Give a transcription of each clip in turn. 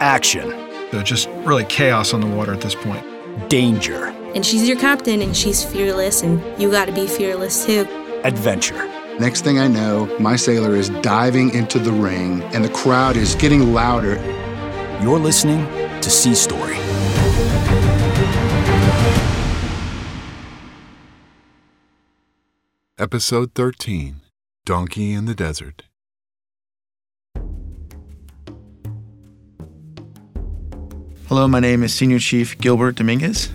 Action. So just really chaos on the water at this point. Danger. And she's your captain, and she's fearless, and you got to be fearless too. Adventure. Next thing I know, my sailor is diving into the ring, and the crowd is getting louder. You're listening to Sea Story. Episode 13 Donkey in the Desert. Hello, my name is Senior Chief Gilbert Dominguez.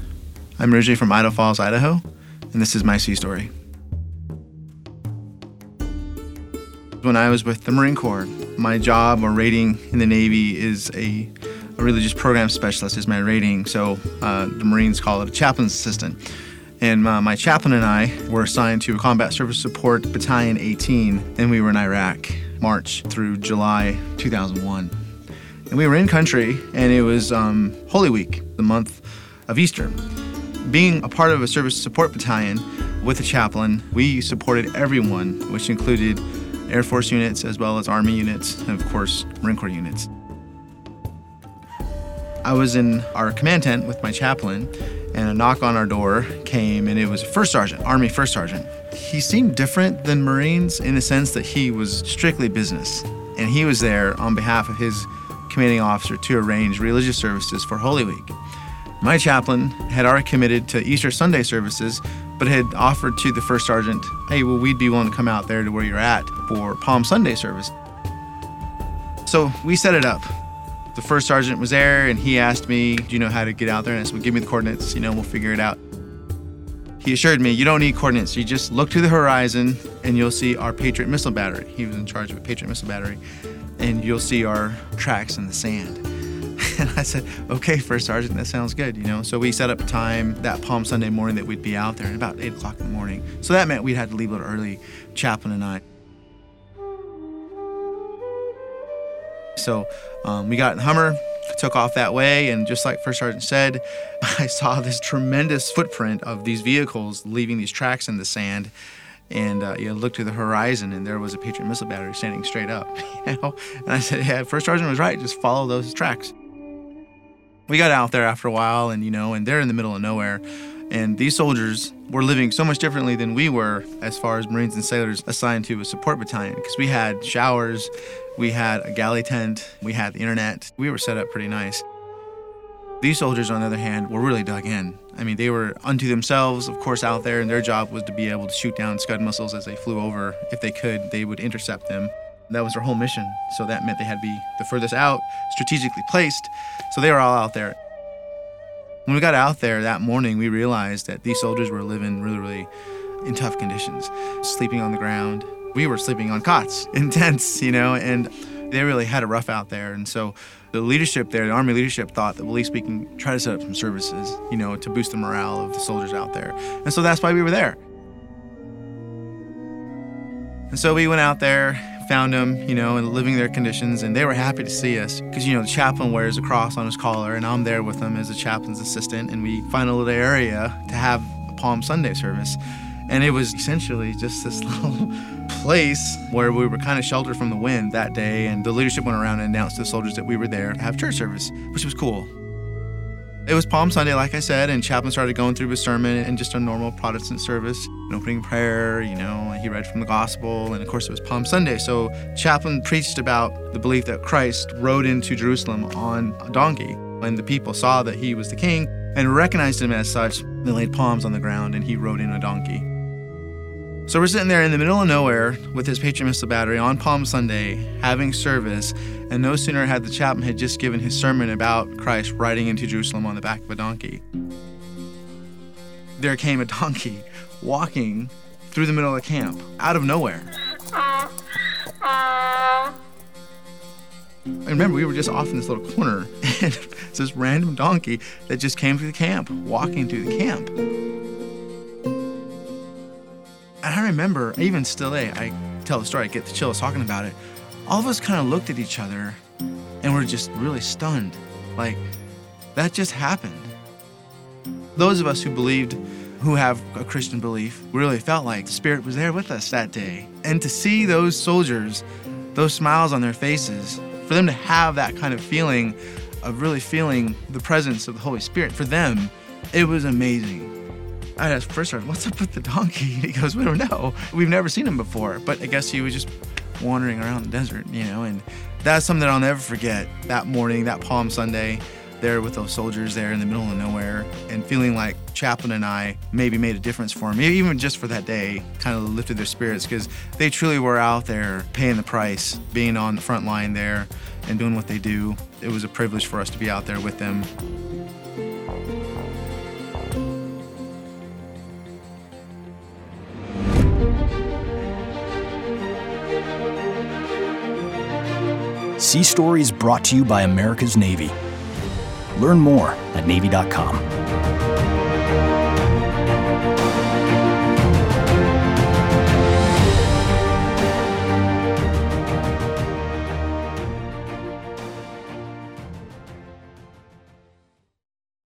I'm originally from Idaho Falls, Idaho, and this is my sea story. When I was with the Marine Corps, my job or rating in the Navy is a, a religious program specialist is my rating. So uh, the Marines call it a chaplain's assistant. And uh, my chaplain and I were assigned to Combat Service Support Battalion 18, and we were in Iraq, March through July 2001. And we were in country, and it was um, Holy Week, the month of Easter. Being a part of a service support battalion with a chaplain, we supported everyone, which included Air Force units as well as Army units, and of course, Marine Corps units. I was in our command tent with my chaplain, and a knock on our door came, and it was a first sergeant, Army first sergeant. He seemed different than Marines in the sense that he was strictly business, and he was there on behalf of his commanding officer to arrange religious services for Holy Week. My chaplain had already committed to Easter Sunday services, but had offered to the first sergeant, hey, well, we'd be willing to come out there to where you're at for Palm Sunday service. So we set it up. The first sergeant was there and he asked me, Do you know how to get out there? And I said, Well, give me the coordinates, you know, we'll figure it out. He assured me, You don't need coordinates. You just look to the horizon and you'll see our Patriot missile battery. He was in charge of a Patriot missile battery. And you'll see our tracks in the sand. And I said, okay, First Sergeant, that sounds good, you know. So we set up a time that Palm Sunday morning that we'd be out there at about 8 o'clock in the morning. So that meant we'd had to leave a little early, Chaplain and I. So um, we got in Hummer, took off that way, and just like First Sergeant said, I saw this tremendous footprint of these vehicles leaving these tracks in the sand. And uh, you looked to the horizon, and there was a Patriot missile battery standing straight up. You know, and I said, "Yeah, First Sergeant was right. Just follow those tracks." We got out there after a while, and you know, and they're in the middle of nowhere. And these soldiers were living so much differently than we were as far as Marines and sailors assigned to a support battalion because we had showers, we had a galley tent, we had the internet. We were set up pretty nice. These soldiers, on the other hand, were really dug in. I mean, they were unto themselves, of course, out there, and their job was to be able to shoot down Scud missiles as they flew over. If they could, they would intercept them. That was their whole mission. So that meant they had to be the furthest out, strategically placed. So they were all out there. When we got out there that morning, we realized that these soldiers were living really, really in tough conditions, sleeping on the ground. We were sleeping on cots in tents, you know, and they really had it rough out there. And so the leadership there, the Army leadership, thought that at least we can try to set up some services, you know, to boost the morale of the soldiers out there. And so that's why we were there. And so we went out there, found them, you know, and living their conditions, and they were happy to see us because, you know, the chaplain wears a cross on his collar, and I'm there with them as a chaplain's assistant, and we find a little area to have a Palm Sunday service. And it was essentially just this little place where we were kind of sheltered from the wind that day, and the leadership went around and announced to the soldiers that we were there to have church service, which was cool. It was Palm Sunday, like I said, and Chaplain started going through his sermon and just a normal Protestant service, an opening prayer, you know, he read from the gospel, and of course it was Palm Sunday. So Chaplain preached about the belief that Christ rode into Jerusalem on a donkey, and the people saw that he was the king and recognized him as such. They laid palms on the ground, and he rode in a donkey. So we're sitting there in the middle of nowhere with his Patriot missile battery on Palm Sunday, having service, and no sooner had the chaplain had just given his sermon about Christ riding into Jerusalem on the back of a donkey. There came a donkey walking through the middle of the camp, out of nowhere. And remember, we were just off in this little corner, and it's this random donkey that just came through the camp, walking through the camp. I remember, even still today, I tell the story, I get the chills talking about it. All of us kind of looked at each other and were just really stunned. Like, that just happened. Those of us who believed, who have a Christian belief, really felt like the Spirit was there with us that day. And to see those soldiers, those smiles on their faces, for them to have that kind of feeling of really feeling the presence of the Holy Spirit. For them, it was amazing. I asked first sergeant, what's up with the donkey? He goes, we don't know. We've never seen him before. But I guess he was just wandering around the desert, you know, and that's something that I'll never forget. That morning, that Palm Sunday, there with those soldiers there in the middle of nowhere and feeling like Chaplain and I maybe made a difference for them, even just for that day, kind of lifted their spirits because they truly were out there paying the price, being on the front line there and doing what they do. It was a privilege for us to be out there with them. Sea Stories brought to you by America's Navy. Learn more at Navy.com.